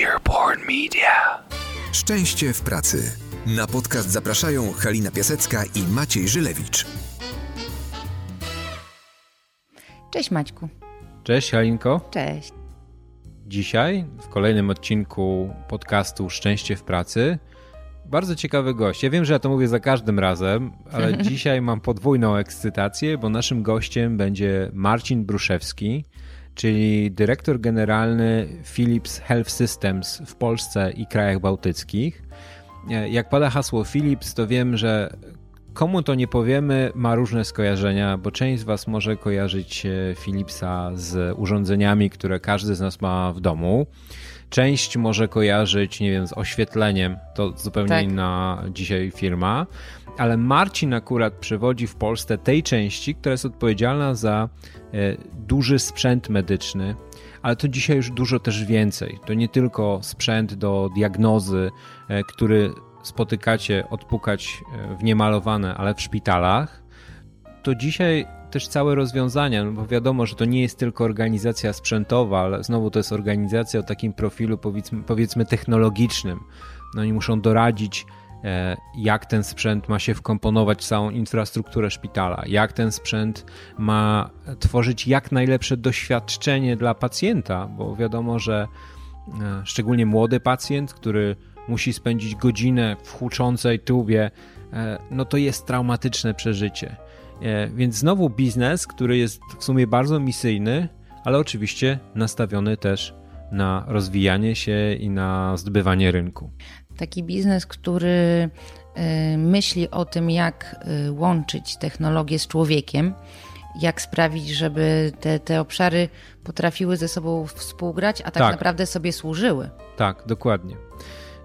Earborn Media. Szczęście w pracy. Na podcast zapraszają Halina Piasecka i Maciej Żylewicz. Cześć Maćku. Cześć Halinko. Cześć. Dzisiaj w kolejnym odcinku podcastu Szczęście w pracy bardzo ciekawy gość. Ja wiem, że ja to mówię za każdym razem, ale dzisiaj mam podwójną ekscytację, bo naszym gościem będzie Marcin Bruszewski, czyli dyrektor generalny Philips Health Systems w Polsce i krajach bałtyckich. Jak pada hasło Philips, to wiem, że komu to nie powiemy, ma różne skojarzenia, bo część z Was może kojarzyć Philipsa z urządzeniami, które każdy z nas ma w domu. Część może kojarzyć, nie wiem, z oświetleniem, to zupełnie tak. inna dzisiaj firma, ale Marcin akurat przewodzi w Polsce tej części, która jest odpowiedzialna za e, duży sprzęt medyczny, ale to dzisiaj już dużo też więcej. To nie tylko sprzęt do diagnozy, e, który spotykacie odpukać e, w niemalowane, ale w szpitalach. To dzisiaj też całe rozwiązania, no bo wiadomo, że to nie jest tylko organizacja sprzętowa, ale znowu to jest organizacja o takim profilu powiedzmy, powiedzmy technologicznym. No oni muszą doradzić, e, jak ten sprzęt ma się wkomponować w całą infrastrukturę szpitala, jak ten sprzęt ma tworzyć jak najlepsze doświadczenie dla pacjenta, bo wiadomo, że e, szczególnie młody pacjent, który musi spędzić godzinę w huczącej tubie, e, no to jest traumatyczne przeżycie. E, więc znowu biznes, który jest w sumie bardzo misyjny, ale oczywiście nastawiony też na rozwijanie się i na zdobywanie rynku. Taki biznes, który e, myśli o tym, jak e, łączyć technologię z człowiekiem, jak sprawić, żeby te, te obszary potrafiły ze sobą współgrać, a tak, tak. naprawdę sobie służyły. Tak, dokładnie.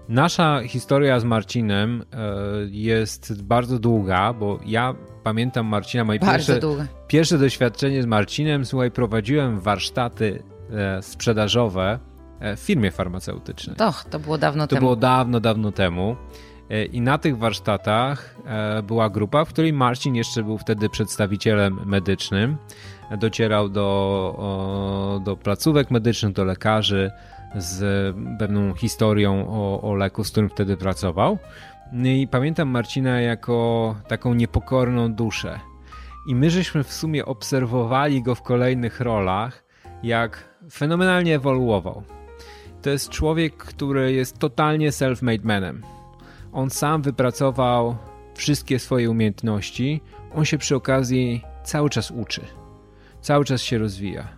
Nasza historia z Marcinem jest bardzo długa, bo ja pamiętam Marcina, moje pierwsze, pierwsze doświadczenie z Marcinem, słuchaj, prowadziłem warsztaty e, sprzedażowe w firmie farmaceutycznej. Och, to było dawno to temu. To było dawno, dawno temu. E, I na tych warsztatach była grupa, w której Marcin jeszcze był wtedy przedstawicielem medycznym. Docierał do, do placówek medycznych, do lekarzy z pewną historią o, o leku, z którym wtedy pracował. No I pamiętam Marcina jako taką niepokorną duszę. I my żeśmy w sumie obserwowali go w kolejnych rolach, jak fenomenalnie ewoluował. To jest człowiek, który jest totalnie self-made manem. On sam wypracował wszystkie swoje umiejętności. On się przy okazji cały czas uczy. Cały czas się rozwija.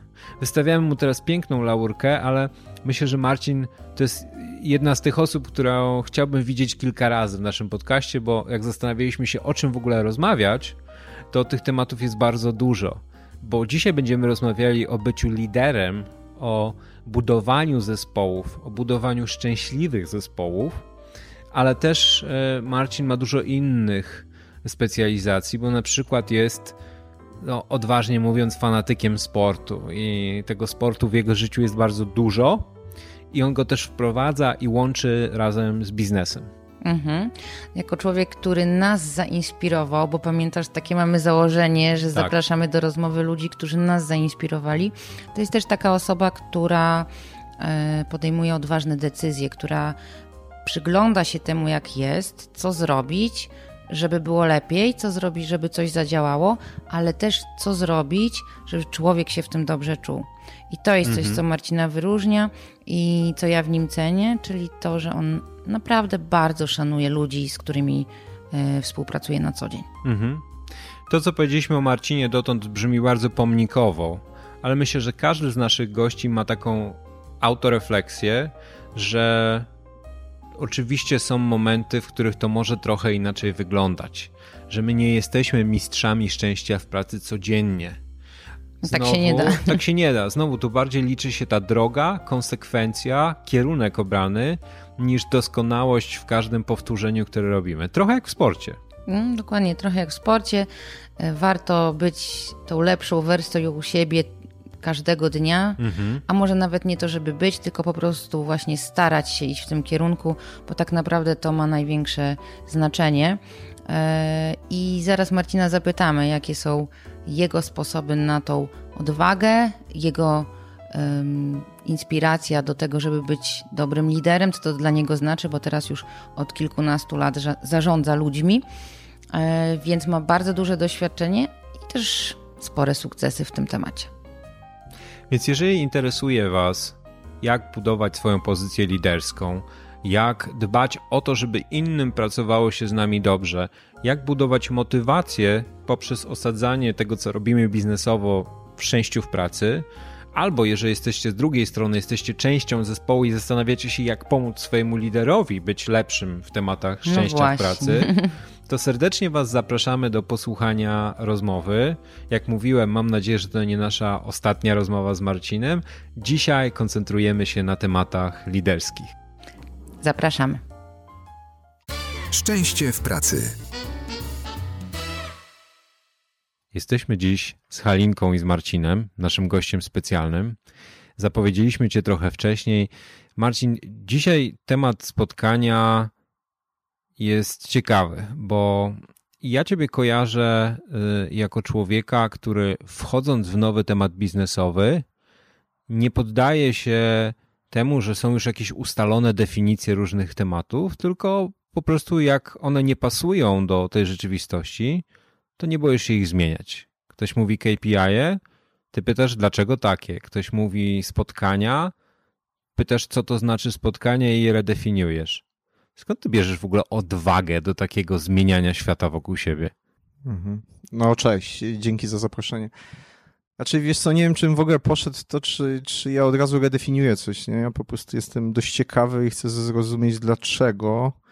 Wystawiamy mu teraz piękną laurkę, ale myślę, że Marcin to jest jedna z tych osób, którą chciałbym widzieć kilka razy w naszym podcaście, bo jak zastanawialiśmy się, o czym w ogóle rozmawiać, to tych tematów jest bardzo dużo. Bo dzisiaj będziemy rozmawiali o byciu liderem, o budowaniu zespołów, o budowaniu szczęśliwych zespołów, ale też e, Marcin ma dużo innych specjalizacji, bo na przykład jest no, odważnie mówiąc, fanatykiem sportu i tego sportu w jego życiu jest bardzo dużo i on go też wprowadza i łączy razem z biznesem. Mhm. Jako człowiek, który nas zainspirował, bo pamiętasz, takie mamy założenie, że tak. zapraszamy do rozmowy ludzi, którzy nas zainspirowali. To jest też taka osoba, która e, podejmuje odważne decyzje, która przygląda się temu, jak jest, co zrobić, żeby było lepiej, co zrobić, żeby coś zadziałało, ale też co zrobić, żeby człowiek się w tym dobrze czuł. I to jest coś, mhm. co Marcina wyróżnia i co ja w nim cenię, czyli to, że on naprawdę bardzo szanuje ludzi, z którymi y, współpracuje na co dzień. Mhm. To, co powiedzieliśmy o Marcinie dotąd brzmi bardzo pomnikowo, ale myślę, że każdy z naszych gości ma taką autorefleksję, że oczywiście są momenty, w których to może trochę inaczej wyglądać, że my nie jesteśmy mistrzami szczęścia w pracy codziennie. Znowu, tak się nie da. Tak się nie da. Znowu tu bardziej liczy się ta droga, konsekwencja, kierunek obrany, niż doskonałość w każdym powtórzeniu, które robimy. Trochę jak w sporcie. Mm, dokładnie, trochę jak w sporcie. E, warto być tą lepszą wersją u siebie każdego dnia, mhm. a może nawet nie to, żeby być, tylko po prostu właśnie starać się iść w tym kierunku, bo tak naprawdę to ma największe znaczenie. E, I zaraz Marcina zapytamy, jakie są jego sposoby na tą odwagę, jego inspiracja do tego, żeby być dobrym liderem, co to dla niego znaczy, bo teraz już od kilkunastu lat zarządza ludźmi, e, więc ma bardzo duże doświadczenie i też spore sukcesy w tym temacie. Więc jeżeli interesuje Was, jak budować swoją pozycję liderską, jak dbać o to, żeby innym pracowało się z nami dobrze, jak budować motywację poprzez osadzanie tego, co robimy biznesowo w szczęściu w pracy, albo jeżeli jesteście z drugiej strony, jesteście częścią zespołu i zastanawiacie się, jak pomóc swojemu liderowi być lepszym w tematach no szczęścia no w pracy, to serdecznie Was zapraszamy do posłuchania rozmowy. Jak mówiłem, mam nadzieję, że to nie nasza ostatnia rozmowa z Marcinem. Dzisiaj koncentrujemy się na tematach liderskich. Zapraszamy. Szczęście w pracy. Jesteśmy dziś z Halinką i z Marcinem, naszym gościem specjalnym. Zapowiedzieliśmy Cię trochę wcześniej. Marcin, dzisiaj temat spotkania jest ciekawy, bo ja Ciebie kojarzę y, jako człowieka, który wchodząc w nowy temat biznesowy, nie poddaje się temu, że są już jakieś ustalone definicje różnych tematów, tylko po prostu jak one nie pasują do tej rzeczywistości, to nie boisz się ich zmieniać. Ktoś mówi KPI, ty pytasz, dlaczego takie? Ktoś mówi spotkania, pytasz, co to znaczy spotkanie i je redefiniujesz. Skąd ty bierzesz w ogóle odwagę do takiego zmieniania świata wokół siebie? Mhm. No cześć, dzięki za zaproszenie. Znaczy, wiesz co, nie wiem, czym w ogóle poszedł to, czy, czy ja od razu redefiniuję coś, nie? Ja po prostu jestem dość ciekawy i chcę zrozumieć, dlaczego e,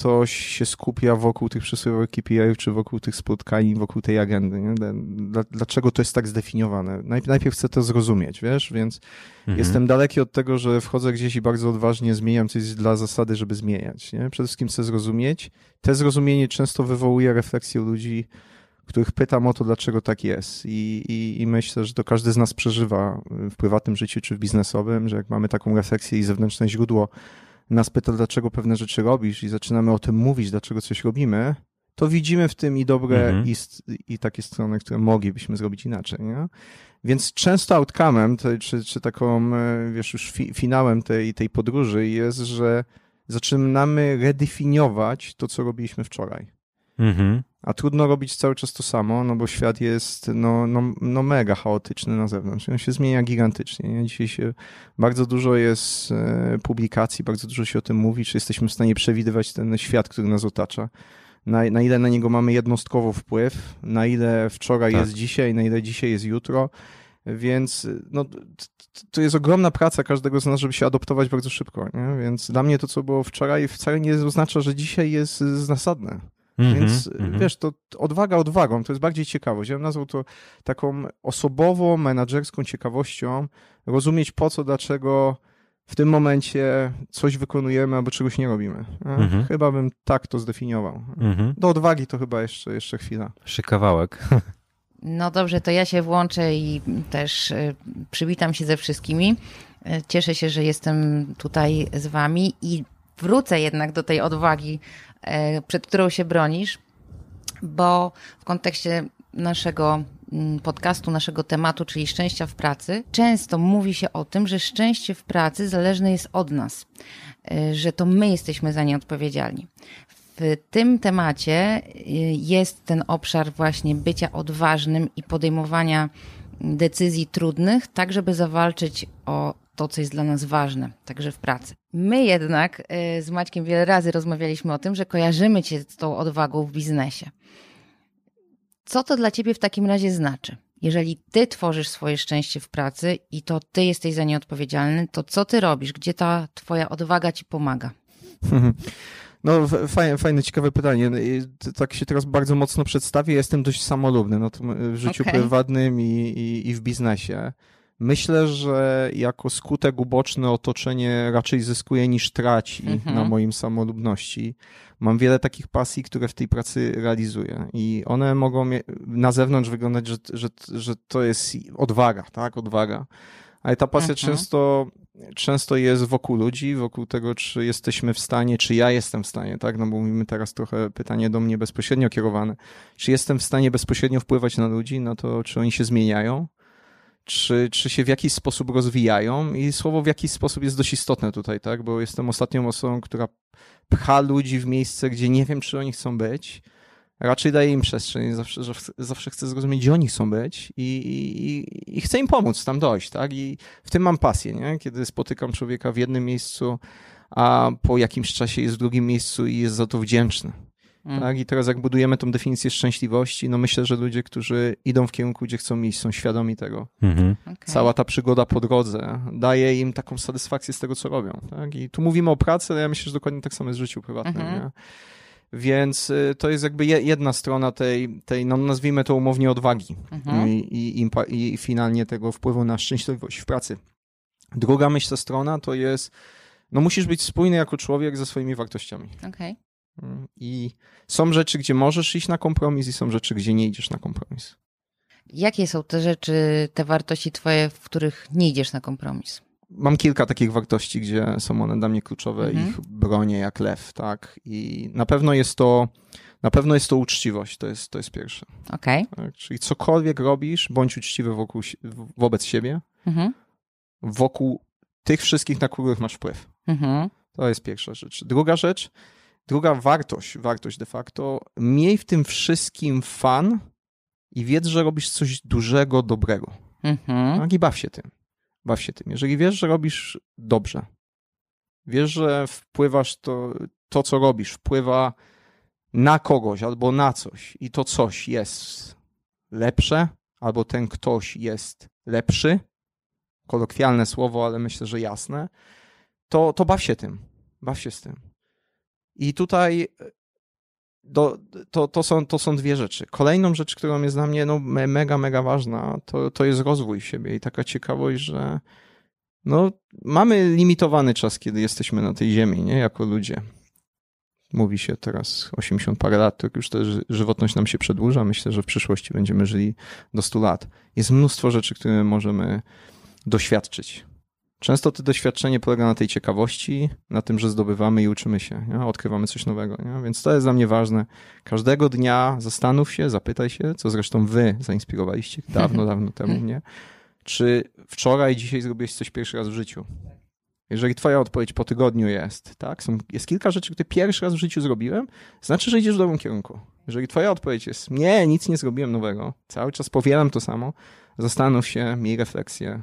ktoś się skupia wokół tych przysłowiowych KPI, czy wokół tych spotkań, wokół tej agendy, nie? Dlaczego to jest tak zdefiniowane? Najpierw chcę to zrozumieć, wiesz, więc mhm. jestem daleki od tego, że wchodzę gdzieś i bardzo odważnie zmieniam coś dla zasady, żeby zmieniać, nie? Przede wszystkim chcę zrozumieć. Te zrozumienie często wywołuje refleksję ludzi, których pytam o to, dlaczego tak jest. I, i, I, myślę, że to każdy z nas przeżywa w prywatnym życiu czy w biznesowym, że jak mamy taką refleksję i zewnętrzne źródło nas pyta, dlaczego pewne rzeczy robisz, i zaczynamy o tym mówić, dlaczego coś robimy, to widzimy w tym i dobre, mhm. i, i takie strony, które moglibyśmy zrobić inaczej. Nie? Więc często outcome'em, tej, czy, czy taką, e, wiesz, już fi, finałem tej, tej podróży jest, że zaczynamy redefiniować to, co robiliśmy wczoraj. Mhm. A trudno robić cały czas to samo, no bo świat jest no, no, no mega chaotyczny na zewnątrz. On się zmienia gigantycznie. Nie? Dzisiaj się bardzo dużo jest e, publikacji, bardzo dużo się o tym mówi, czy jesteśmy w stanie przewidywać ten świat, który nas otacza. Na, na ile na niego mamy jednostkowo wpływ, na ile wczoraj tak. jest dzisiaj, na ile dzisiaj jest jutro. Więc no, to jest ogromna praca każdego z nas, żeby się adoptować bardzo szybko. Nie? Więc dla mnie to, co było wczoraj, wcale nie oznacza, że dzisiaj jest zasadne. Mm -hmm, Więc mm -hmm. wiesz, to odwaga odwagą, to jest bardziej ciekawość. Ja bym nazwał to taką osobową, menadżerską ciekawością, rozumieć po co, dlaczego w tym momencie coś wykonujemy albo czegoś nie robimy. Mm -hmm. Chyba bym tak to zdefiniował. Mhm. Do odwagi to chyba jeszcze, jeszcze chwila. Jeszcze kawałek. No dobrze, to ja się włączę i też y, przywitam się ze wszystkimi. Y, cieszę się, że jestem tutaj z wami i wrócę jednak do tej odwagi, E, przed którą się bronisz, bo w kontekście naszego mm, podcastu, naszego tematu, czyli szczęścia w pracy, często mówi się o tym, że szczęście w pracy zależne jest od nas, e, że to my jesteśmy za nie odpowiedzialni. W tym temacie e, jest ten obszar właśnie bycia odważnym i podejmowania decyzji trudnych, tak żeby zawalczyć o to, co jest dla nas ważne, także w pracy. My jednak y, z Maćkiem wiele razy rozmawialiśmy o tym, że kojarzymy cię z tą odwagą w biznesie. Co to dla ciebie w takim razie znaczy? Jeżeli ty tworzysz swoje szczęście w pracy i to ty jesteś za nie odpowiedzialny, to co ty robisz? Gdzie ta twoja odwaga ci pomaga? No, fajne, fajne, ciekawe pytanie. No tak się teraz bardzo mocno przedstawię. Jestem dość samolubny no, w życiu okay. prywatnym i, i, i w biznesie. Myślę, że jako skutek uboczny otoczenie raczej zyskuje niż traci mhm. na moim samolubności. Mam wiele takich pasji, które w tej pracy realizuję i one mogą na zewnątrz wyglądać, że, że, że to jest odwaga, tak, odwaga. Ale ta pasja mhm. często, często jest wokół ludzi, wokół tego, czy jesteśmy w stanie, czy ja jestem w stanie, tak? No bo mówimy teraz trochę pytanie do mnie bezpośrednio kierowane. Czy jestem w stanie bezpośrednio wpływać na ludzi, na to, czy oni się zmieniają, czy, czy się w jakiś sposób rozwijają i słowo w jakiś sposób jest dość istotne tutaj, tak? Bo jestem ostatnią osobą, która pcha ludzi w miejsce, gdzie nie wiem, czy oni chcą być. Raczej daję im przestrzeń, zawsze, zawsze chcę zrozumieć, gdzie oni chcą być i, i, i chcę im pomóc tam dojść, tak? I w tym mam pasję, nie? Kiedy spotykam człowieka w jednym miejscu, a po jakimś czasie jest w drugim miejscu i jest za to wdzięczny. Mm. Tak? I teraz jak budujemy tą definicję szczęśliwości, no myślę, że ludzie, którzy idą w kierunku, gdzie chcą iść, są świadomi tego. Mm-hmm. Okay. Cała ta przygoda po drodze daje im taką satysfakcję z tego, co robią. Tak? I tu mówimy o pracy, ale ja myślę, że dokładnie tak samo jest w życiu prywatnym. Mm-hmm. Więc y, to jest jakby jedna strona tej, tej no nazwijmy to umownie odwagi mm-hmm. I, i, i finalnie tego wpływu na szczęśliwość w pracy. Druga myśl, strona to jest, no musisz być spójny jako człowiek ze swoimi wartościami. Okay. I są rzeczy, gdzie możesz iść na kompromis, i są rzeczy, gdzie nie idziesz na kompromis. Jakie są te rzeczy, te wartości twoje, w których nie idziesz na kompromis? Mam kilka takich wartości, gdzie są one dla mnie kluczowe, mhm. ich bronię jak lew, tak? I na pewno jest to, na pewno jest to uczciwość, to jest, to jest pierwsze. Okay. Tak? Czyli cokolwiek robisz, bądź uczciwy wokół, wobec siebie, mhm. wokół tych wszystkich, na których masz wpływ. Mhm. To jest pierwsza rzecz. Druga rzecz, Druga wartość, wartość de facto, miej w tym wszystkim fan i wiedz, że robisz coś dużego, dobrego. Mhm. Tak? I baw się tym. Baw się tym. Jeżeli wiesz, że robisz dobrze, wiesz, że wpływasz to, to co robisz, wpływa na kogoś albo na coś i to coś jest lepsze, albo ten ktoś jest lepszy, kolokwialne słowo, ale myślę, że jasne, to, to baw się tym. Baw się z tym. I tutaj e, do, to, to, są, to są dwie rzeczy. Kolejną rzecz, którą jest dla mnie no, mega, mega ważna, to, to jest rozwój siebie i taka ciekawość, że no, mamy limitowany czas, kiedy jesteśmy na tej ziemi, nie? Jako ludzie. Mówi się teraz 80 parę lat, to już też żywotność nam się przedłuża. Myślę, że w przyszłości będziemy żyli do 100 lat. Jest mnóstwo rzeczy, które możemy doświadczyć. Często to doświadczenie polega na tej ciekawości, na tym, że zdobywamy i uczymy się, nie? odkrywamy coś nowego. Nie? Więc to jest dla mnie ważne. Każdego dnia zastanów się, zapytaj się, co zresztą wy zainspirowaliście dawno, dawno temu mnie, czy wczoraj, dzisiaj zrobiłeś coś pierwszy raz w życiu. Jeżeli twoja odpowiedź po tygodniu jest, tak, Są, jest kilka rzeczy, które pierwszy raz w życiu zrobiłem, znaczy, że idziesz w dobrym kierunku. Jeżeli twoja odpowiedź jest, nie, nic nie zrobiłem nowego, cały czas powielam to samo, zastanów się, miej refleksję,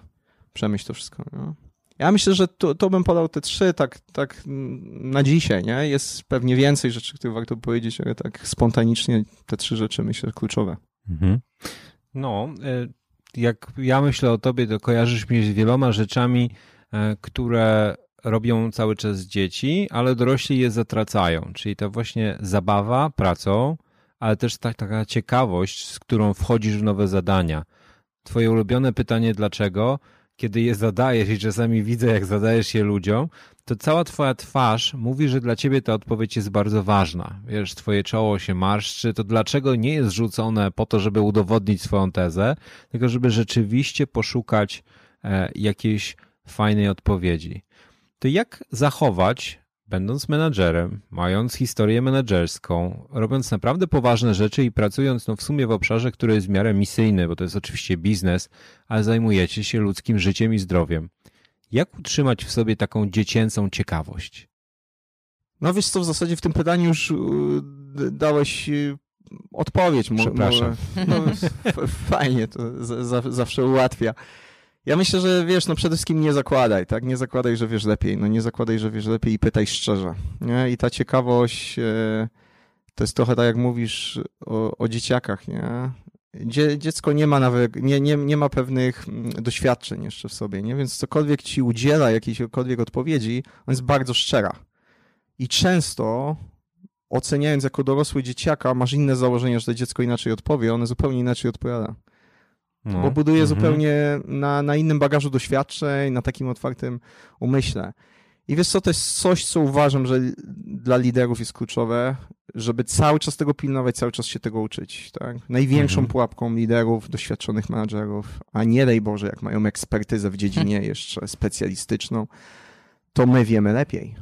przemyśl to wszystko. No. Ja myślę, że to, to bym podał te trzy tak, tak na dzisiaj, nie? Jest pewnie więcej rzeczy, które warto powiedzieć, ale tak spontanicznie te trzy rzeczy myślę kluczowe. Mhm. No, e, jak ja myślę o tobie, to kojarzysz mnie z wieloma rzeczami, e, które robią cały czas dzieci, ale dorośli je zatracają. Czyli to właśnie zabawa pracą, ale też ta, taka ciekawość, z którą wchodzisz w nowe zadania. Twoje ulubione pytanie dlaczego kiedy je zadajesz i czasami widzę, jak zadajesz je ludziom, to cała twoja twarz mówi, że dla ciebie ta odpowiedź jest bardzo ważna. Wiesz, twoje czoło się marszczy, to dlaczego nie jest rzucone po to, żeby udowodnić swoją tezę, tylko żeby rzeczywiście poszukać e, jakiejś fajnej odpowiedzi. To jak zachować będąc menadżerem, mając historię menedżerską, robiąc naprawdę poważne rzeczy i pracując no, w sumie w obszarze, który jest w miarę misyjny, bo to jest oczywiście biznes, ale zajmujecie się ludzkim życiem i zdrowiem. Jak utrzymać w sobie taką dziecięcą ciekawość? No wiesz co, w zasadzie w tym pytaniu już y, dałeś y, odpowiedź. Przepraszam. No, fajnie, to zawsze ułatwia. Ja myślę, że wiesz, no przede wszystkim nie zakładaj, tak? Nie zakładaj, że wiesz lepiej. No nie zakładaj, że wiesz lepiej i pytaj szczerze. Nie? I ta ciekawość e, to jest trochę tak, jak mówisz o, o dzieciakach, nie? Dzie, dziecko nie ma nawet, nie, nie, nie ma pewnych mm, doświadczeń jeszcze w sobie, nie? Więc cokolwiek ci udziela jakiejśkolwiek odpowiedzi, on jest bardzo szczera. I często oceniając jako dorosły dzieciaka, masz inne założenie, że to dziecko inaczej odpowie, one zupełnie inaczej odpowiada. No. Bo buduje mhm. zupełnie na, na innym bagażu doświadczeń, na takim otwartym umyśle. I wiesz co, to jest coś, co uważam, że dla liderów jest kluczowe, żeby cały czas tego pilnować, cały czas się tego uczyć. Tak? Największą mhm. pułapką liderów, doświadczonych menadżerów, a nie daj Boże, jak mają ekspertyzę w dziedzinie jeszcze specjalistyczną, to my wiemy lepiej.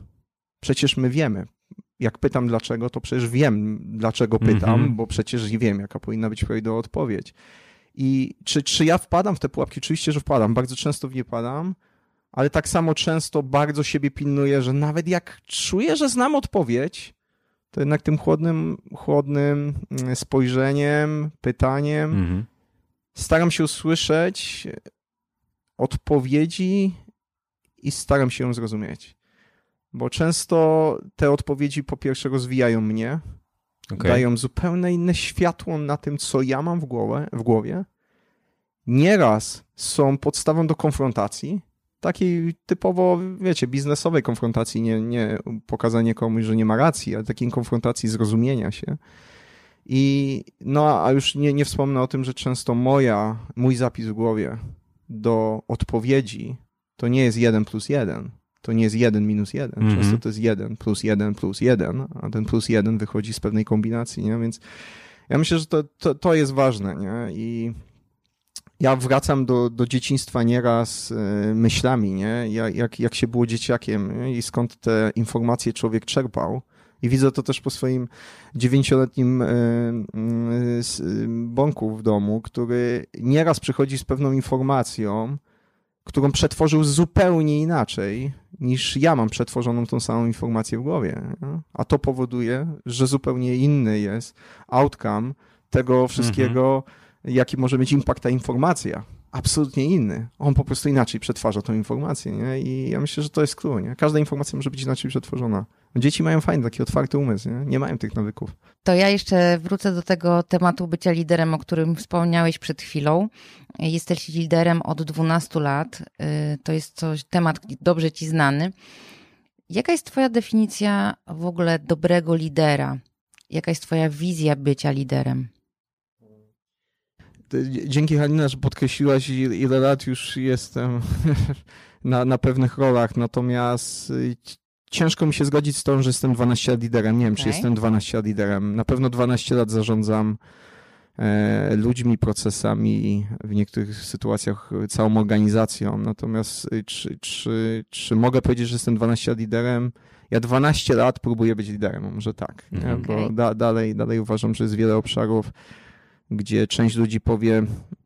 Przecież my wiemy. Jak pytam dlaczego, to przecież wiem, dlaczego pytam, mhm. bo przecież wiem, jaka powinna być prawidłowa odpowiedź. I czy, czy ja wpadam w te pułapki? Oczywiście, że wpadam. Bardzo często w nie padam, ale tak samo często bardzo siebie pilnuję, że nawet jak czuję, że znam odpowiedź, to jednak tym chłodnym, chłodnym mm, spojrzeniem, pytaniem Mhm. staram się usłyszeć odpowiedzi i staram się ją zrozumieć. Bo często te odpowiedzi po pierwsze rozwijają mnie, Okej. dają zupełnie inne światło na tym, co ja mam w, głowę, w głowie. Nieraz są podstawą do konfrontacji, takiej typowo, wiecie, biznesowej konfrontacji, nie, nie pokazanie komuś, że nie ma racji, ale takiej konfrontacji zrozumienia się. I no, a już nie, nie wspomnę o tym, że często moja, mój zapis w głowie do odpowiedzi to nie jest 1 plus 1. To nie jest 1 minus 1. Mhm. Często to jest 1 plus 1 plus 1, a ten plus 1 wychodzi z pewnej kombinacji, nie? Więc ja myślę, że to, to, to jest ważne, nie? I ja wracam do, do dzieciństwa nieraz e, myślami, nie? Jak, jak, się było dzieciakiem nie? i skąd te informacje człowiek czerpał. I widzę to też po swoim dziewięcioletnim e, mm, s- bąku w domu, który nieraz przychodzi z pewną informacją, którą przetworzył zupełnie inaczej niż ja mam przetworzoną tą samą informację w głowie. A to powoduje, że zupełnie inny jest outcome tego wszystkiego, jaki może mieć impact ta informacja. Absolutnie inny. On po prostu inaczej przetwarza tą informację. Nie? I ja myślę, że to jest clue. Każda informacja może być inaczej przetworzona. Dzieci mają fajny, taki otwarty umysł. Nie, nie mają tych nawyków. To ja jeszcze wrócę do tego tematu bycia liderem, o którym wspomniałeś przed chwilą. Jesteś liderem od 12 lat. Y, To jest coś, temat dobrze ci znany. Jaka jest Twoja definicja w ogóle dobrego lidera? Jaka jest Twoja wizja bycia liderem? Dzięki Halina, że podkreśliłaś, il- ile lat już jestem na, na pewnych rolach, natomiast y, ciężko mi się zgodzić z tym, że jestem 12 lat liderem. Nie wiem, czy Okej. jestem 12 lat liderem. Na pewno 12 lat zarządzam e, ludźmi, procesami, w niektórych sytuacjach całą organizacją. Natomiast y, czy, czy, czy mogę powiedzieć, że jestem 12 lat liderem? Ja 12 lat próbuję być liderem, może tak, nie? Mhm. bo da, dalej, dalej uważam, że jest wiele obszarów, gdzie część ludzi powie,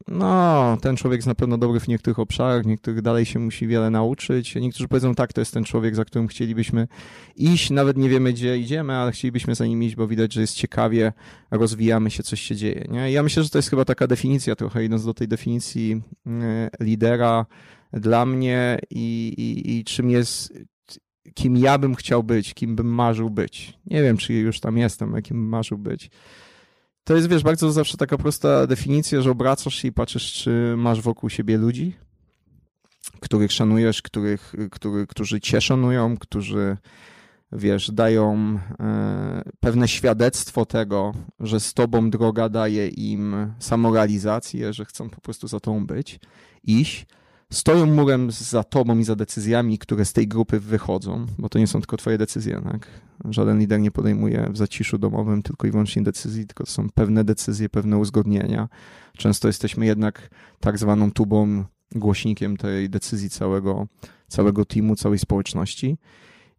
no, ten człowiek jest na pewno dobry w niektórych obszarach, niektórych dalej się musi wiele nauczyć. Niektórzy powiedzą, tak, to jest ten człowiek, za którym chcielibyśmy iść, nawet nie wiemy, gdzie idziemy, ale chcielibyśmy za nim iść, bo widać, że jest ciekawie, rozwijamy się, coś się dzieje. Nie? Ja myślę, że to jest chyba taka definicja trochę, idąc do tej definicji e, lidera dla mnie i, i, i czym jest, kim ja bym chciał być, kim bym marzył być. Nie wiem, czy już tam jestem, a kim bym marzył być. To jest, wiesz, bardzo zawsze taka prosta definicja, że obracasz się i patrzysz, czy masz wokół siebie ludzi, których szanujesz, których, który, którzy cię szanują, którzy, wiesz, dają e, pewne świadectwo tego, że z tobą droga daje im samorealizację, że chcą po prostu za tobą być, iść. Stoją murem za tobą i za decyzjami, które z tej grupy wychodzą, bo to nie są tylko twoje decyzje, tak? Żaden lider nie podejmuje w zaciszu domowym tylko i wyłącznie decyzji, tylko to są pewne decyzje, pewne uzgodnienia. Często jesteśmy jednak tak zwaną tubą, głośnikiem tej decyzji całego, całego teamu, całej społeczności.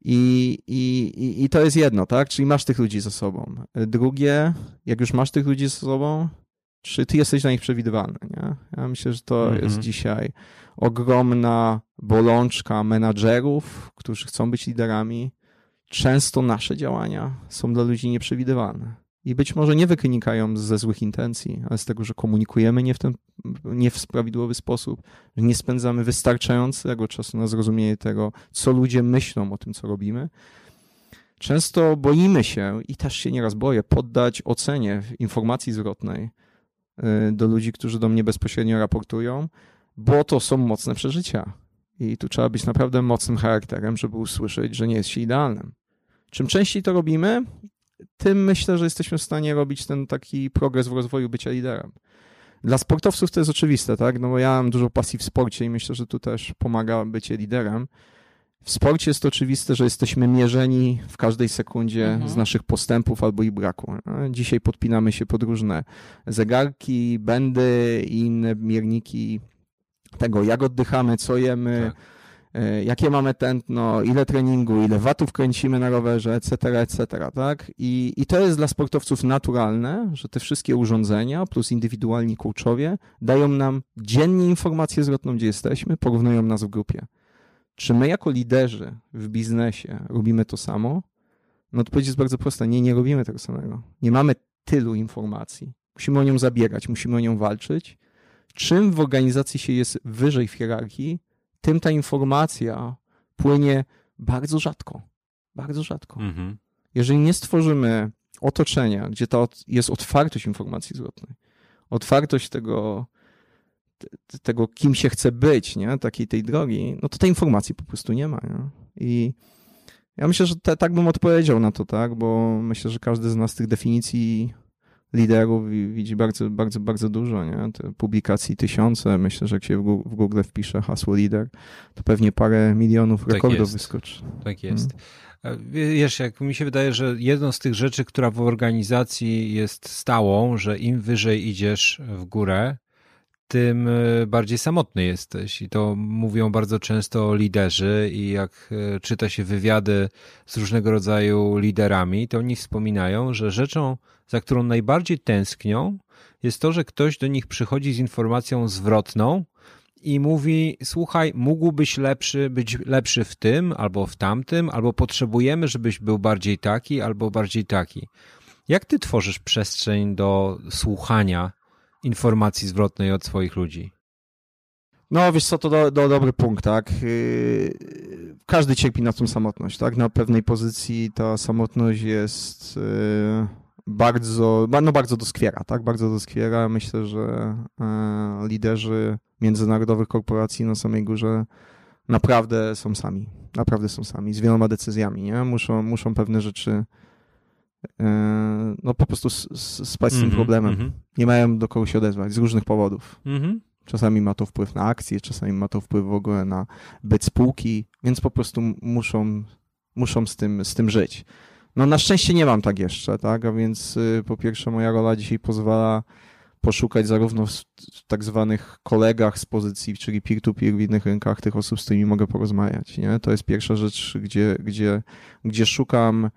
I, i, i- to jest jedno, tak? Czyli masz tych ludzi ze sobą. Drugie, jak już masz tych ludzi ze sobą, czy ty jesteś dla nich przewidywalny, nie? Ja myślę, że to Mhm. jest dzisiaj ogromna bolączka menadżerów, którzy chcą być liderami. Często nasze działania są dla ludzi nieprzewidywalne. I być może nie wynikają ze złych intencji, ale z tego, że komunikujemy nie w, ten, nie w prawidłowy sposób, że nie spędzamy wystarczającego czasu na zrozumienie tego, co ludzie myślą o tym, co robimy. Często boimy się i też się nieraz boję poddać ocenie informacji zwrotnej y, do ludzi, którzy do mnie bezpośrednio raportują, bo to są mocne przeżycia. I tu trzeba być naprawdę mocnym charakterem, żeby usłyszeć, że nie jest się idealnym. Czym częściej to robimy, tym myślę, że jesteśmy w stanie robić ten taki progres w rozwoju bycia liderem. Dla sportowców to jest oczywiste, tak? No bo ja mam dużo pasji w sporcie i myślę, że tu też pomaga bycie liderem. W sporcie jest oczywiste, że jesteśmy mierzeni w każdej sekundzie Mhm. z naszych postępów albo ich braku. Dzisiaj podpinamy się pod różne zegarki, bendy i inne mierniki tego, jak oddychamy, co jemy, Tak. E, jakie mamy tętno, ile treningu, ile watów kręcimy na rowerze, etc., etc., tak? I, I to jest dla sportowców naturalne, że te wszystkie urządzenia plus indywidualni coachowie dają nam dziennie informację zwrotną, gdzie jesteśmy, porównują nas w grupie. Czy my jako liderzy w biznesie robimy to samo? No odpowiedź jest bardzo prosta. Nie, nie robimy tego samego. Nie mamy tylu informacji. Musimy o nią zabiegać, musimy o nią walczyć. Czym w organizacji się jest wyżej w hierarchii, tym ta informacja płynie bardzo rzadko. Bardzo rzadko. Mhm. Jeżeli nie stworzymy otoczenia, gdzie to jest otwartość informacji zwrotnej, otwartość tego, tego kim się chce być, nie? takiej tej drogi, no to tej informacji po prostu nie ma. Nie? I ja myślę, że te, tak bym odpowiedział na to, tak, bo myślę, że każdy z nas tych definicji liderów widzi bardzo, bardzo, bardzo dużo, nie? Te publikacji tysiące. Myślę, że jak się w Google wpisze hasło lider, to pewnie parę milionów tak rekordów jest. wyskoczy. Tak jest. Hmm. Wiesz, jak mi się wydaje, że jedną z tych rzeczy, która w organizacji jest stałą, że im wyżej idziesz w górę, tym e, bardziej samotny jesteś. I to mówią bardzo często liderzy, i jak e, czyta się wywiady z różnego rodzaju liderami, to oni wspominają, że rzeczą, za którą najbardziej tęsknią, jest to, że ktoś do nich przychodzi z informacją zwrotną i mówi: Słuchaj, mógłbyś lepszy, być lepszy w tym albo w tamtym, albo potrzebujemy, żebyś był bardziej taki albo bardziej taki. Jak ty tworzysz przestrzeń do słuchania informacji zwrotnej od swoich ludzi? No, wiesz co, to do, do dobry punkt, tak? Yy, każdy cierpi na tą samotność, tak? Na pewnej pozycji ta samotność jest yy, bardzo, no bardzo doskwiera, tak? Bardzo doskwiera. Myślę, że yy, liderzy międzynarodowych korporacji na samej górze naprawdę są sami. Naprawdę są sami, z wieloma decyzjami, nie? Muszą, muszą pewne rzeczy no po prostu spać z tym -hmm, problemem. -hmm. Nie mają do kogo się odezwać z różnych powodów. -hmm. Czasami ma to wpływ na akcje, czasami ma to wpływ w ogóle na byt spółki, więc po prostu muszą, muszą z, tym, z tym żyć. No na szczęście nie mam tak jeszcze, tak? A więc y, po pierwsze moja rola dzisiaj pozwala poszukać zarówno w tak zwanych kolegach z pozycji, czyli peer-to-peer w innych rynkach, tych osób, z którymi mogę porozmawiać, nie? To jest pierwsza rzecz, gdzie, gdzie, gdzie szukam E,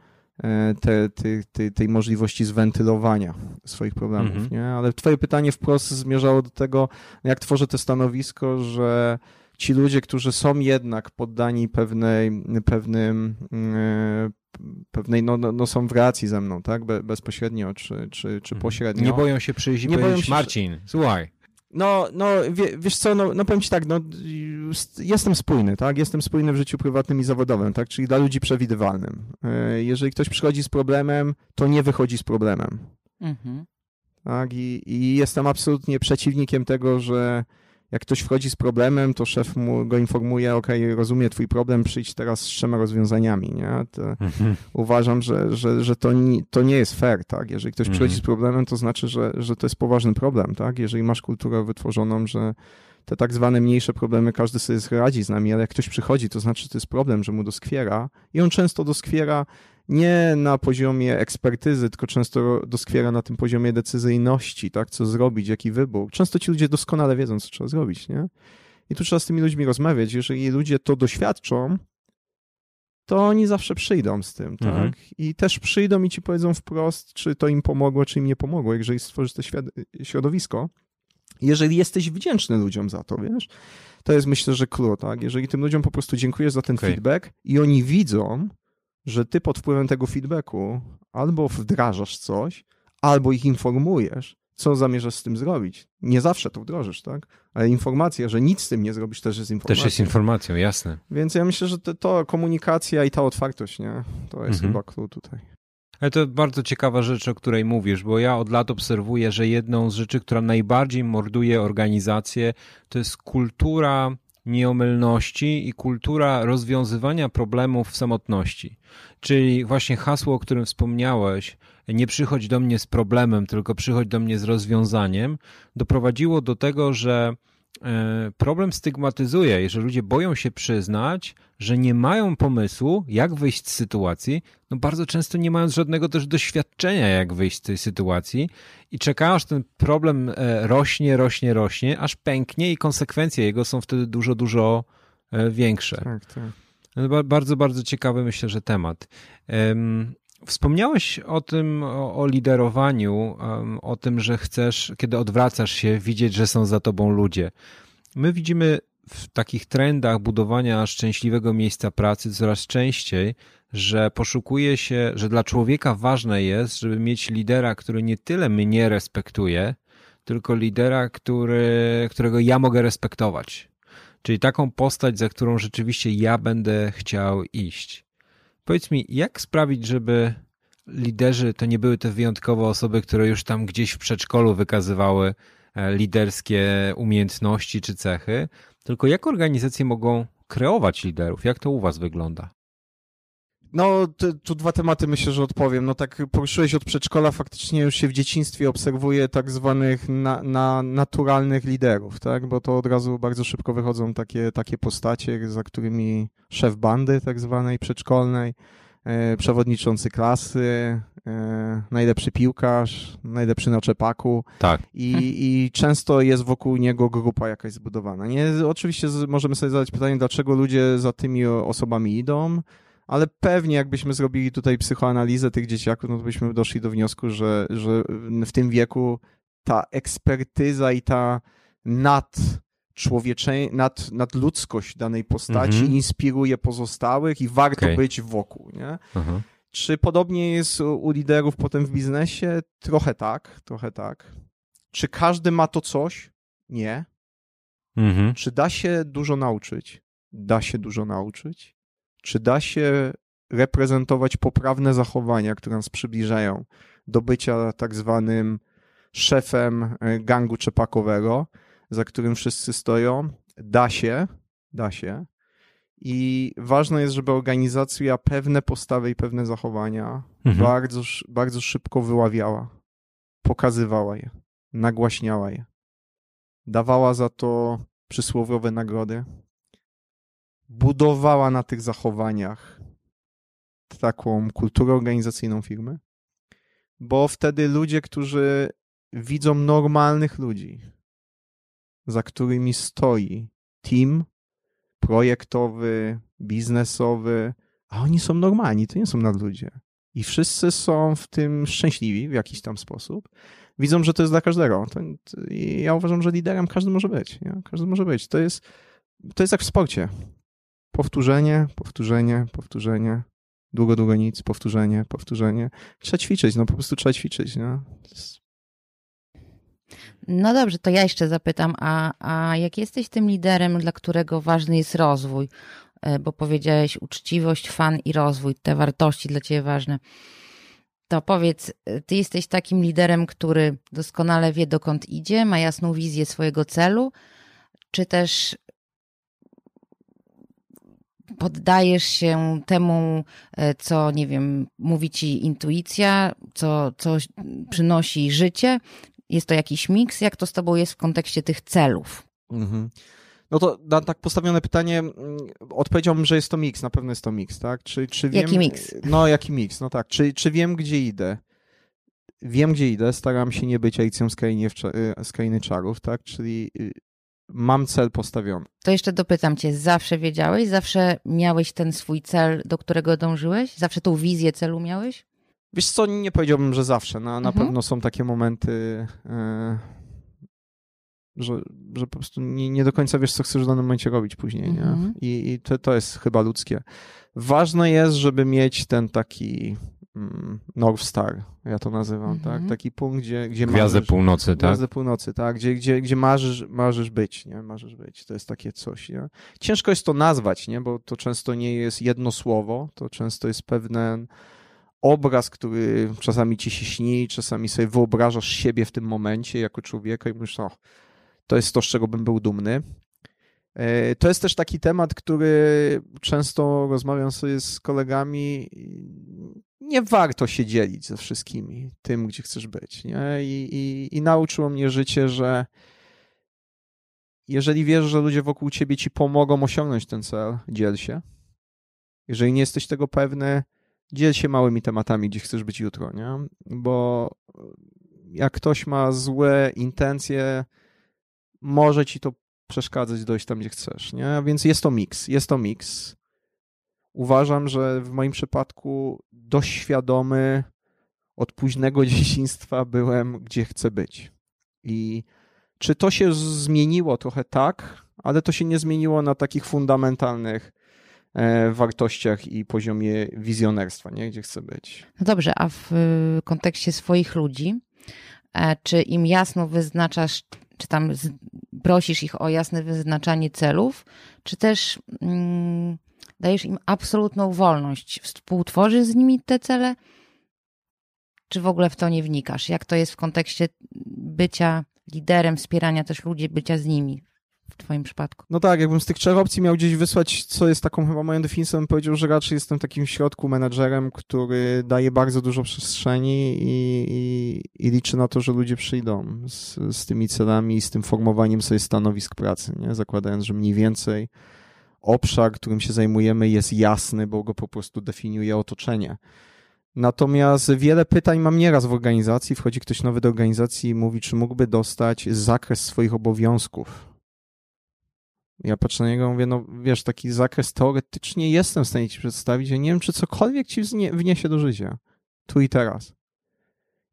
te, te, te, tej możliwości zwentylowania swoich problemów, mhm. nie? Ale twoje pytanie wprost zmierzało do tego, jak tworzę to stanowisko, że ci ludzie, którzy są jednak poddani pewnej, pewnym, e, pewnej, no, no, no są w relacji ze mną, tak? Be, bezpośrednio czy, czy, czy mhm. pośrednio. Nie boją się przyjść i nie powiedzieć, się... Marcin, słuchaj, no, no wie, wiesz co, no, no powiem ci tak, no, jestem spójny, tak? Jestem spójny w życiu prywatnym i zawodowym, tak? Czyli dla ludzi przewidywalnym. E, jeżeli ktoś przychodzi z problemem, to nie wychodzi z problemem. Mhm. Tak? I, I jestem absolutnie przeciwnikiem tego, że jak ktoś wchodzi z problemem, to szef mu go informuje, ok, rozumie twój problem, przyjdź teraz z trzema rozwiązaniami, nie? Mhm. Uważam, że, że, że to, nie, to nie jest fair, tak? Jeżeli ktoś mhm. przychodzi z problemem, to znaczy, że, że to jest poważny problem, tak? Jeżeli masz kulturę wytworzoną, że te tak zwane mniejsze problemy każdy sobie radzi z nami, ale jak ktoś przychodzi, to znaczy, że to jest problem, że mu doskwiera i on często doskwiera nie na poziomie ekspertyzy, tylko często doskwiera na tym poziomie decyzyjności, tak, co zrobić, jaki wybór. Często ci ludzie doskonale wiedzą, co trzeba zrobić, nie? I tu trzeba z tymi ludźmi rozmawiać. Jeżeli ludzie to doświadczą, to oni zawsze przyjdą z tym, tak? Mhm. I też przyjdą i ci powiedzą wprost, czy to im pomogło, czy im nie pomogło, jeżeli stworzysz to środowisko. Jeżeli jesteś wdzięczny ludziom za to, wiesz, to jest myślę, że clue, tak? Jeżeli tym ludziom po prostu dziękujesz za ten okay. feedback i oni widzą, że ty pod wpływem tego feedbacku albo wdrażasz coś, albo ich informujesz, co zamierzasz z tym zrobić. Nie zawsze to wdrożysz, tak? Ale informacja, że nic z tym nie zrobisz, też jest informacją. Też jest informacją, jasne. Więc ja myślę, że to, to komunikacja i ta otwartość, nie? To jest mhm. chyba clue tutaj. Ale to bardzo ciekawa rzecz, o której mówisz, bo ja od lat obserwuję, że jedną z rzeczy, która najbardziej morduje organizację, to jest kultura nieomylności i kultura rozwiązywania problemów w samotności. Czyli właśnie hasło, o którym wspomniałeś, nie przychodź do mnie z problemem, tylko przychodź do mnie z rozwiązaniem, doprowadziło do tego, że problem stygmatyzuje, jeżeli ludzie boją się przyznać, że nie mają pomysłu, jak wyjść z sytuacji, no bardzo często nie mając żadnego też doświadczenia, jak wyjść z tej sytuacji i czekają, aż ten problem e, rośnie, rośnie, rośnie, aż pęknie i konsekwencje jego są wtedy dużo, dużo większe. Tak, tak. Bardzo, bardzo ciekawy myślę, że temat. Wspomniałeś o tym, o, o liderowaniu, o tym, że chcesz, kiedy odwracasz się, widzieć, że są za tobą ludzie. My widzimy w takich trendach budowania szczęśliwego miejsca pracy coraz częściej, że poszukuje się, że dla człowieka ważne jest, żeby mieć lidera, który nie tyle mnie respektuje, tylko lidera, który, którego ja mogę respektować. Czyli taką postać, za którą rzeczywiście ja będę chciał iść. Powiedz mi, jak sprawić, żeby liderzy to nie były te wyjątkowe osoby, które już tam gdzieś w przedszkolu wykazywały e, liderskie umiejętności czy cechy, tylko jak organizacje mogą kreować liderów? Jak to u Was wygląda? No, tu dwa tematy myślę, że odpowiem. No tak poruszyłeś od przedszkola, faktycznie już się w dzieciństwie obserwuje tak zwanych na, na naturalnych liderów, tak? Bo to od razu bardzo szybko wychodzą takie, takie postacie, za którymi szef bandy tak zwanej przedszkolnej, e, przewodniczący klasy, e, najlepszy piłkarz, najlepszy na czepaku. Tak. I, I często jest wokół niego grupa jakaś zbudowana. Nie, oczywiście możemy sobie zadać pytanie, dlaczego ludzie za tymi osobami idą, ale pewnie jakbyśmy zrobili tutaj psychoanalizę tych dzieciaków, no to byśmy doszli do wniosku, że, że w tym wieku ta ekspertyza i ta nad człowiecze, nad, nadludzkość danej postaci mhm. inspiruje pozostałych i warto okay. być wokół, nie? Mhm. Czy podobnie jest u liderów potem w biznesie? Trochę tak, trochę tak. Czy każdy ma to coś? Nie. Mhm. Czy da się dużo nauczyć? Da się dużo nauczyć. Czy da się reprezentować poprawne zachowania, które nas przybliżają do bycia tak zwanym szefem e, gangu czepakowego, za którym wszyscy stoją? Da się, da się. I ważne jest, żeby organizacja pewne postawy i pewne zachowania mhm. bardzo, bardzo szybko wyławiała, pokazywała je, nagłaśniała je, dawała za to przysłowiowe nagrody, budowała na tych zachowaniach taką kulturę organizacyjną firmy, bo wtedy ludzie, którzy widzą normalnych ludzi, za którymi stoi team projektowy, biznesowy, a oni są normalni, to nie są nadludzie. I wszyscy są w tym szczęśliwi w jakiś tam sposób. Widzą, że to jest dla każdego. To, ja uważam, że liderem każdy może być. Nie? Każdy może być. To jest, to jest jak w sporcie. Powtórzenie, powtórzenie, powtórzenie. Długo, długo nic, powtórzenie, powtórzenie. Trzeba ćwiczyć, no po prostu trzeba ćwiczyć. Jest... No dobrze, to ja jeszcze zapytam, a, a jak jesteś tym liderem, dla którego ważny jest rozwój, e, bo powiedziałeś uczciwość, fan i rozwój, te wartości dla ciebie ważne, to powiedz, e, ty jesteś takim liderem, który doskonale wie, dokąd idzie, ma jasną wizję swojego celu, czy też poddajesz się temu, e, co, nie wiem, mówi ci intuicja, co, co przynosi życie? Jest to jakiś miks? Jak to z tobą jest w kontekście tych celów? Mhm. No to na tak postawione pytanie mm, odpowiedziałbym, że jest to miks, na pewno jest to miks, tak? Czy, czy wiem, jaki miks? No, jaki miks, no tak. Czy, czy wiem, gdzie idę? Wiem, gdzie idę, staram się nie być Alicją z krainy, z krainy czarów, tak? Czyli y, mam cel postawiony. To jeszcze dopytam cię, zawsze wiedziałeś, zawsze miałeś ten swój cel, do którego dążyłeś? Zawsze tą wizję celu miałeś? Wiesz co, nie powiedziałbym, że zawsze. Na, na mhm. pewno są takie momenty, e, że, że po prostu nie, nie, do końca wiesz, co chcesz w danym momencie robić później. Mhm. Nie? I, i to, to jest chyba ludzkie. Ważne jest, żeby mieć ten taki North Star, ja to nazywam, tak? Mhm. Taki punkt, gdzie, gdzie Gwiazdę marzysz, północy, tak? Gwiazdę północy, tak? Gdzie, gdzie, gdzie marzysz, marzysz być, nie? Marzysz być. To jest takie coś, nie? Ciężko jest to nazwać, nie? Bo to często nie jest jedno słowo, to często jest pewien obraz, który czasami ci się śni, czasami sobie wyobrażasz siebie w tym momencie jako człowieka i mówisz, o, to jest to, z czego bym był dumny. E, to jest też taki temat, który często rozmawiam sobie z kolegami. Nie warto się dzielić ze wszystkimi tym, gdzie chcesz być. Nie? I, i, I nauczyło mnie życie, że jeżeli wiesz, że ludzie wokół ciebie ci pomogą osiągnąć ten cel, dziel się. Jeżeli nie jesteś tego pewny, dziel się małymi tematami, gdzie chcesz być jutro, nie? Bo jak ktoś ma złe intencje, może ci to przeszkadzać dojść tam, gdzie chcesz, nie? Więc jest to miks, jest to miks. Uważam, że w moim przypadku dość świadomy od późnego dzieciństwa byłem, gdzie chcę być. I czy to się zmieniło? Trochę tak, ale to się nie zmieniło na takich fundamentalnych e, wartościach i poziomie wizjonerstwa, nie? gdzie chcę być. No dobrze, a w kontekście swoich ludzi, e, czy im jasno wyznaczasz, czy tam prosisz ich o jasne wyznaczanie celów, czy też mm, dajesz im absolutną wolność? Współtworzysz z nimi te cele? Czy w ogóle w to nie wnikasz? Jak to jest w kontekście bycia liderem, wspierania też ludzi, bycia z nimi w Twoim przypadku? No tak, jakbym z tych trzech opcji miał gdzieś wysłać, co jest taką chyba moją definicją, bym powiedział, że raczej jestem takim w środku menedżerem, który daje bardzo dużo przestrzeni i, i, i liczy na to, że ludzie przyjdą z, z tymi celami i z tym formowaniem sobie stanowisk pracy, nie? zakładając, że mniej więcej obszar, którym się zajmujemy jest jasny, bo go po prostu definiuje otoczenie. Natomiast wiele pytań mam nieraz w organizacji. Wchodzi ktoś nowy do organizacji i mówi, czy mógłby dostać zakres swoich obowiązków. Ja patrzę na niego mówię, no wiesz, taki zakres teoretycznie jestem w stanie ci przedstawić, ja nie wiem, czy cokolwiek ci wniesie do życia. Tu i teraz.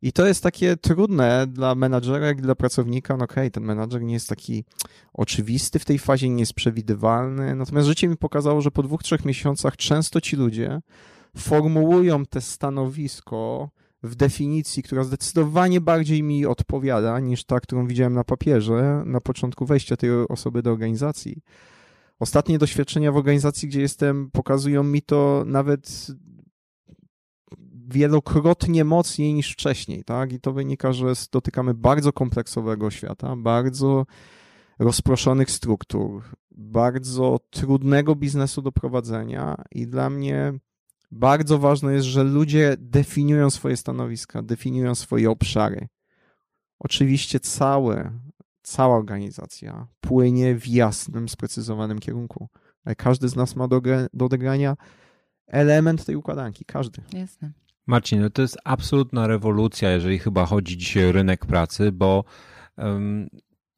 I to jest takie trudne dla menadżera, jak dla pracownika. No okej, okay, ten menadżer nie jest taki oczywisty w tej fazie, nie jest przewidywalny. Natomiast życie mi pokazało, że po dwóch, trzech miesiącach często ci ludzie formułują te stanowisko w definicji, która zdecydowanie bardziej mi odpowiada niż ta, którą widziałem na papierze na początku wejścia tej osoby do organizacji. Ostatnie doświadczenia w organizacji, gdzie jestem, pokazują mi to nawet wielokrotnie mocniej niż wcześniej, tak? I to wynika, że dotykamy bardzo kompleksowego świata, bardzo rozproszonych struktur, bardzo trudnego biznesu do prowadzenia i dla mnie bardzo ważne jest, że ludzie definiują swoje stanowiska, definiują swoje obszary. Oczywiście całe, cała organizacja płynie w jasnym, sprecyzowanym kierunku, ale każdy z nas ma do, do odegrania element tej układanki, każdy. Jasne. Marcin, no to jest absolutna rewolucja, jeżeli chyba chodzi dzisiaj o rynek pracy, bo um,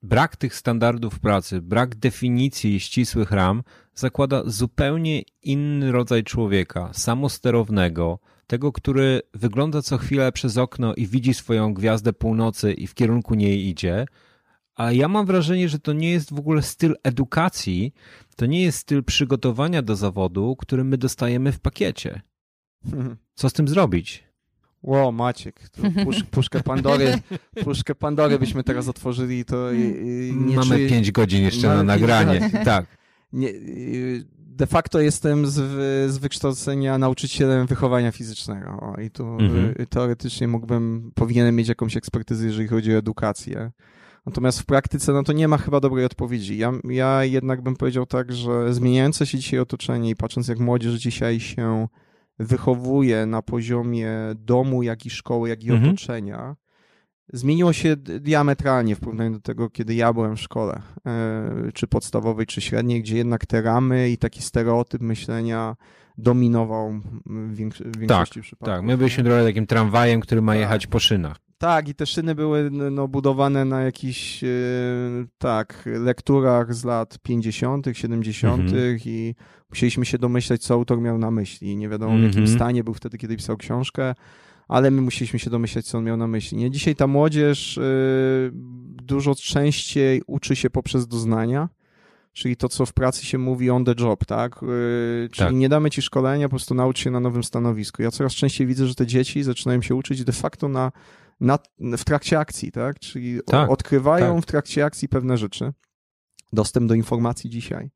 brak tych standardów pracy, brak definicji ścisłych ram zakłada zupełnie inny rodzaj człowieka, samosterownego, tego, który wygląda co chwilę przez okno i widzi swoją gwiazdę północy i w kierunku niej idzie. A ja mam wrażenie, że to nie jest w ogóle styl edukacji, to nie jest styl przygotowania do zawodu, który my dostajemy w pakiecie. Co z tym zrobić? Ło, Maciek, pusz, puszkę Pandory, puszkę Pandory byśmy teraz otworzyli, to nie Mamy czuję... pięć godzin jeszcze na nagranie, tak. Nie, de facto jestem z, z wykształcenia nauczycielem wychowania fizycznego o, i tu mhm. teoretycznie mógłbym, powinienem mieć jakąś ekspertyzę, jeżeli chodzi o edukację. Natomiast w praktyce no to nie ma chyba dobrej odpowiedzi. Ja, ja jednak bym powiedział tak, że zmieniające się dzisiaj otoczenie i patrząc jak młodzież dzisiaj się wychowuje na poziomie domu, jak i szkoły, jak i mhm. otoczenia, zmieniło się diametralnie w porównaniu do tego, kiedy ja byłem w szkole, e, czy podstawowej, czy średniej, gdzie jednak te ramy i taki stereotyp myślenia dominował w większości tak, przypadków. Tak, my byliśmy trochę takim tramwajem, który ma tak. jechać po szynach. Tak, i te szyny były no, budowane na jakichś, yy, tak, lekturach z lat 50., 70. Mhm. i musieliśmy się domyślać, co autor miał na myśli. Nie wiadomo, w jakim mhm. stanie był wtedy, kiedy pisał książkę, ale my musieliśmy się domyślać, co on miał na myśli. Nie? Dzisiaj ta młodzież yy, dużo częściej uczy się poprzez doznania, czyli to, co w pracy się mówi on the job, tak? Yy, czyli tak. nie damy ci szkolenia, po prostu naucz się na nowym stanowisku. Ja coraz częściej widzę, że te dzieci zaczynają się uczyć de facto na na, w trakcie akcji, tak? Czyli tak, odkrywają tak. w trakcie akcji pewne rzeczy. Dostęp do informacji dzisiaj.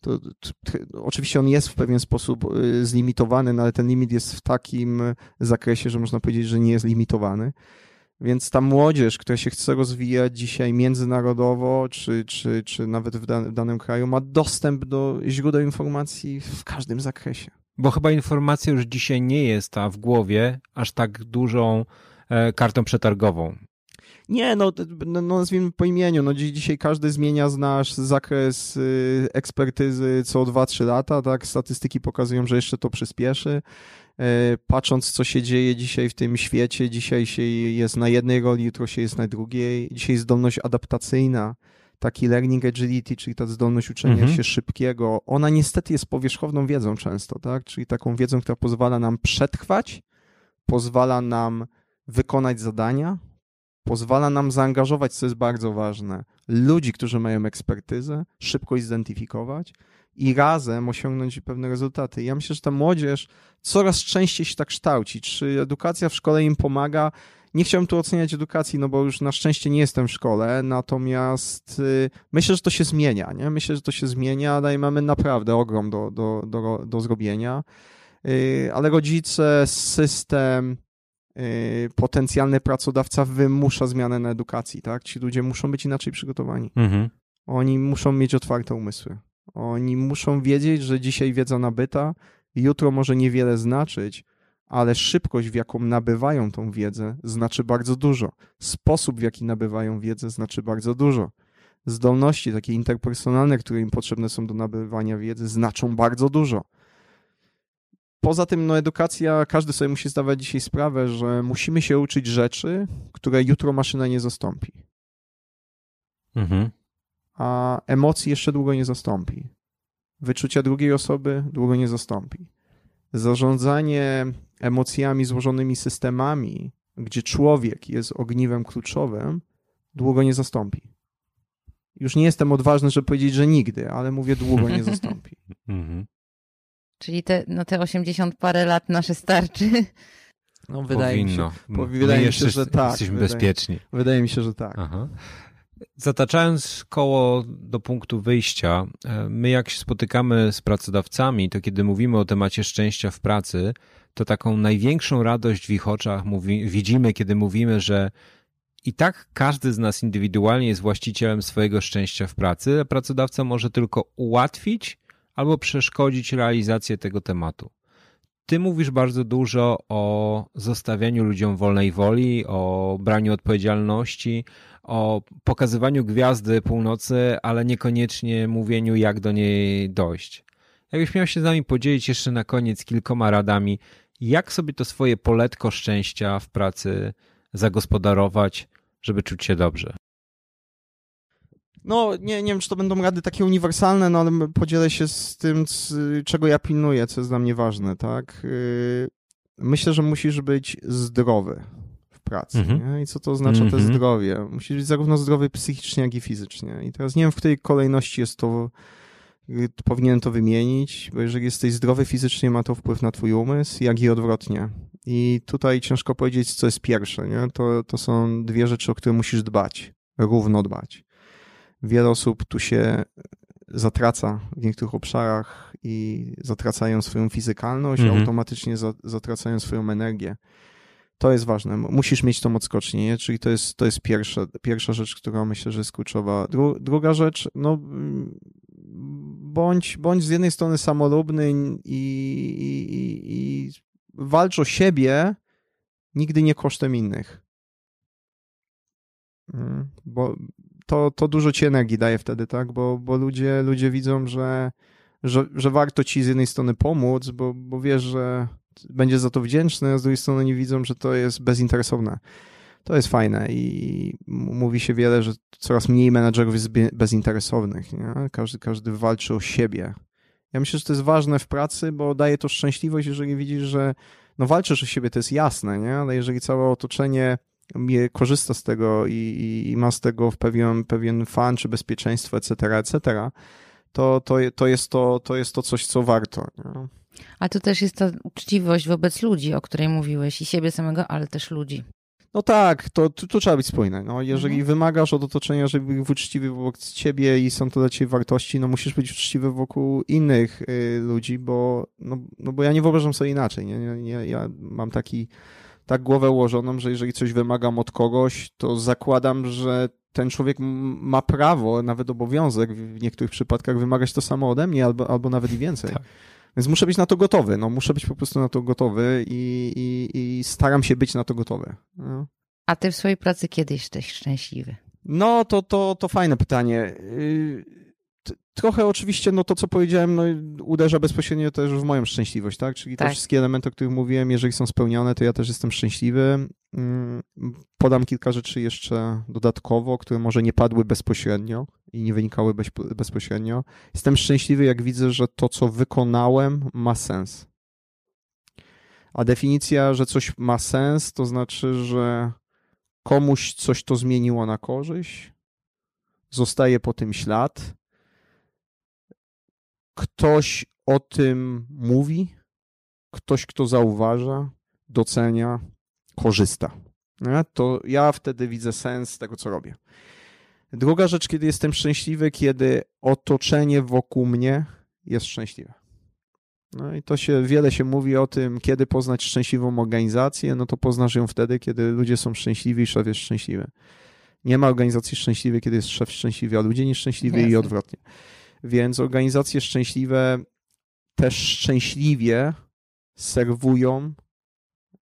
To, to, to, oczywiście on jest w pewien sposób y, zlimitowany, no ale ten limit jest w takim zakresie, że można powiedzieć, że nie jest limitowany. Więc ta młodzież, która się chce rozwijać dzisiaj międzynarodowo, czy, czy, czy nawet w, w danym kraju, ma dostęp do źródeł informacji w każdym zakresie. Bo chyba informacja już dzisiaj nie jest ta w głowie aż tak dużą kartą przetargową. Nie, no, no, no nazwijmy po imieniu. No, dzisiaj każdy zmienia nasz zakres y, ekspertyzy co 2-3 lata, tak? Statystyki pokazują, że jeszcze to przyspieszy. E, patrząc, co się dzieje dzisiaj w tym świecie, dzisiaj się jest na jednej roli, jutro się jest na drugiej. Dzisiaj zdolność adaptacyjna taki learning agility, czyli ta zdolność uczenia Mhm. się szybkiego, ona niestety jest powierzchowną wiedzą często, tak? Czyli taką wiedzą, która pozwala nam przetrwać, pozwala nam wykonać zadania, pozwala nam zaangażować, co jest bardzo ważne, ludzi, którzy mają ekspertyzę, szybko zidentyfikować i razem osiągnąć pewne rezultaty. Ja myślę, że ta młodzież coraz częściej się tak kształci. Czy edukacja w szkole im pomaga? Nie chciałem tu oceniać edukacji, no bo już na szczęście nie jestem w szkole, natomiast y, myślę, że to się zmienia, nie? Myślę, że to się zmienia, ale i mamy naprawdę ogrom do, do, do, do zrobienia. Y, ale rodzice, system, potencjalny pracodawca wymusza zmianę na edukacji, tak? Ci ludzie muszą być inaczej przygotowani. Mhm. Oni muszą mieć otwarte umysły. Oni muszą wiedzieć, że dzisiaj wiedza nabyta, jutro może niewiele znaczyć, ale szybkość, w jaką nabywają tą wiedzę, znaczy bardzo dużo. Sposób, w jaki nabywają wiedzę, znaczy bardzo dużo. Zdolności takie interpersonalne, które im potrzebne są do nabywania wiedzy, znaczą bardzo dużo. Poza tym, no, edukacja, każdy sobie musi zdawać dzisiaj sprawę, że musimy się uczyć rzeczy, które jutro maszyna nie zastąpi Mhm. a emocji jeszcze długo nie zastąpi. Wyczucia drugiej osoby długo nie zastąpi. Zarządzanie emocjami złożonymi systemami, gdzie człowiek jest ogniwem kluczowym, długo nie zastąpi. Już nie jestem odważny, żeby powiedzieć, że nigdy, ale mówię długo nie zastąpi. Mhm. Czyli te, no te 80 parę lat nasze starczy. No, Powinno. po- My wydaje mi się, że tak, Jesteśmy wydaje- bezpieczni. Wydaje mi się, że tak. Aha. Zataczając koło do punktu wyjścia, e, my jak się spotykamy z pracodawcami, to kiedy mówimy o temacie szczęścia w pracy, to taką największą radość w ich oczach mówi, widzimy, kiedy mówimy, że i tak każdy z nas indywidualnie jest właścicielem swojego szczęścia w pracy, a pracodawca może tylko ułatwić albo przeszkodzić realizację tego tematu. Ty mówisz bardzo dużo o zostawianiu ludziom wolnej woli, o braniu odpowiedzialności, o pokazywaniu gwiazdy północy, ale niekoniecznie mówieniu, jak do niej dojść. Jakbyś miał się z nami podzielić jeszcze na koniec kilkoma radami, jak sobie to swoje poletko szczęścia w pracy zagospodarować, żeby czuć się dobrze. No, nie, nie wiem, czy to będą rady takie uniwersalne, no ale podzielę się z tym, czego ja pilnuję, co jest dla mnie ważne, tak? Yy, Myślę, że musisz być zdrowy w pracy. Mhm. I co to oznacza Mhm. te zdrowie? Musisz być zarówno zdrowy psychicznie, jak i fizycznie. I teraz nie wiem, w której kolejności jest to, y, powinienem to wymienić, bo jeżeli jesteś zdrowy fizycznie, ma to wpływ na twój umysł, jak i odwrotnie. I tutaj ciężko powiedzieć, co jest pierwsze. Nie? To, to są dwie rzeczy, o które musisz dbać, równo dbać. Wiele osób tu się zatraca w niektórych obszarach i zatracają swoją fizykalność, Mhm. automatycznie za, zatracają swoją energię. To jest ważne. Musisz mieć tą odskocznię, nie? czyli to jest, to jest pierwsza, pierwsza rzecz, która myślę, że jest kluczowa. Dru, druga rzecz, no bądź, bądź z jednej strony samolubny i, i, i, i walcz o siebie, nigdy nie kosztem innych. Mm, Bo to, to dużo ci energii daje wtedy, tak? Bo, bo ludzie, ludzie widzą, że, że, że warto ci z jednej strony pomóc, bo, bo wiesz, że będzie za to wdzięczny, a z drugiej strony nie widzą, że to jest bezinteresowne. To jest fajne i mówi się wiele, że coraz mniej menadżerów jest be- bezinteresownych. Nie? Każdy, każdy walczy o siebie. Ja myślę, że to jest ważne w pracy, bo daje to szczęśliwość, jeżeli widzisz, że no walczysz o siebie, to jest jasne, nie? ale jeżeli całe otoczenie korzysta z tego i, i, ma z tego pewien, pewien fan, czy bezpieczeństwo, etc., etc., to, to, to, jest to, to jest to coś, co warto. Nie? A to też jest ta uczciwość wobec ludzi, o której mówiłeś, i siebie samego, ale też ludzi. No tak, to tu, tu trzeba być spójny. No, jeżeli Mhm. wymagasz od otoczenia, żeby był uczciwy wobec ciebie i są to dla ciebie wartości, no musisz być uczciwy wokół innych y, ludzi, bo, no, no bo ja nie wyobrażam sobie inaczej. Nie? Nie, nie, ja mam taki, tak głowę ułożoną, że jeżeli coś wymagam od kogoś, to zakładam, że ten człowiek ma prawo, nawet obowiązek w niektórych przypadkach wymagać to samo ode mnie, albo, albo nawet i więcej. Tak. Więc muszę być na to gotowy. No, muszę być po prostu na to gotowy i, i, i staram się być na to gotowy. No. A ty w swojej pracy kiedy jesteś szczęśliwy? No, to, to, to fajne pytanie. Trochę oczywiście, no to co powiedziałem, no, uderza bezpośrednio też w moją szczęśliwość, tak? Czyli te Tak. wszystkie elementy, o których mówiłem, jeżeli są spełnione, to ja też jestem szczęśliwy. Yy, Podam kilka rzeczy jeszcze dodatkowo, które może nie padły bezpośrednio. i nie wynikały bez, bezpośrednio. Jestem szczęśliwy, jak widzę, że to, co wykonałem, ma sens. A definicja, że coś ma sens, to znaczy, że komuś coś to zmieniło na korzyść, zostaje po tym ślad, ktoś o tym mówi, ktoś, kto zauważa, docenia, korzysta. To ja wtedy widzę sens tego, co robię. Druga rzecz, kiedy jestem szczęśliwy, kiedy otoczenie wokół mnie jest szczęśliwe. No i to się, wiele się mówi o tym, kiedy poznać szczęśliwą organizację, no to poznasz ją wtedy, kiedy ludzie są szczęśliwi i szef jest szczęśliwy. Nie ma organizacji szczęśliwej, kiedy jest szef szczęśliwy, a ludzie nieszczęśliwi Jasne. i odwrotnie. Więc organizacje szczęśliwe też szczęśliwie serwują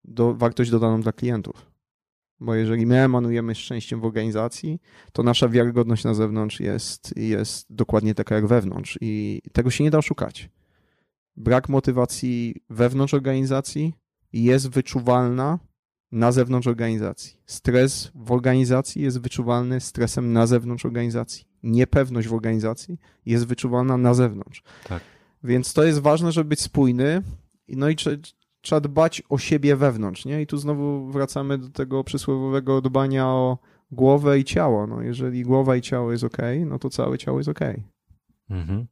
do, wartość dodaną dla klientów. Bo jeżeli my emanujemy szczęściem w organizacji, to nasza wiarygodność na zewnątrz jest, jest dokładnie taka jak wewnątrz i tego się nie da oszukać. Brak motywacji wewnątrz organizacji jest wyczuwalna na zewnątrz organizacji. Stres w organizacji jest wyczuwalny stresem na zewnątrz organizacji. Niepewność w organizacji jest wyczuwalna na zewnątrz. Tak. Więc to jest ważne, żeby być spójny. No i trzeba dbać o siebie wewnątrz, nie? I tu znowu wracamy do tego przysłowiowego dbania o głowę i ciało. No, jeżeli głowa i ciało jest ok, no to całe ciało jest ok. Mhm.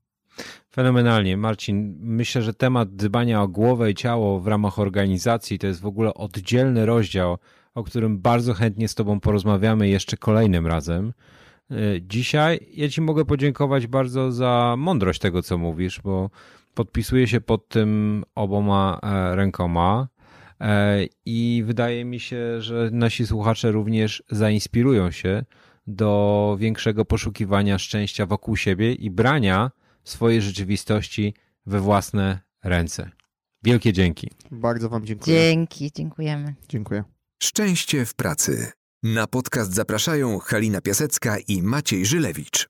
Fenomenalnie. Marcin, myślę, że temat dbania o głowę i ciało w ramach organizacji to jest w ogóle oddzielny rozdział, o którym bardzo chętnie z Tobą porozmawiamy jeszcze kolejnym razem. E, dzisiaj ja Ci mogę podziękować bardzo za mądrość tego, co mówisz, bo podpisuję się pod tym oboma e, rękoma. E, I wydaje mi się, że nasi słuchacze również zainspirują się do większego poszukiwania szczęścia wokół siebie i brania swojej rzeczywistości we własne ręce. Wielkie dzięki. Bardzo Wam dziękuję. Dzięki, dziękujemy. Dziękuję. Szczęście w pracy. Na podcast zapraszają Halina Piasecka i Maciej Żylewicz.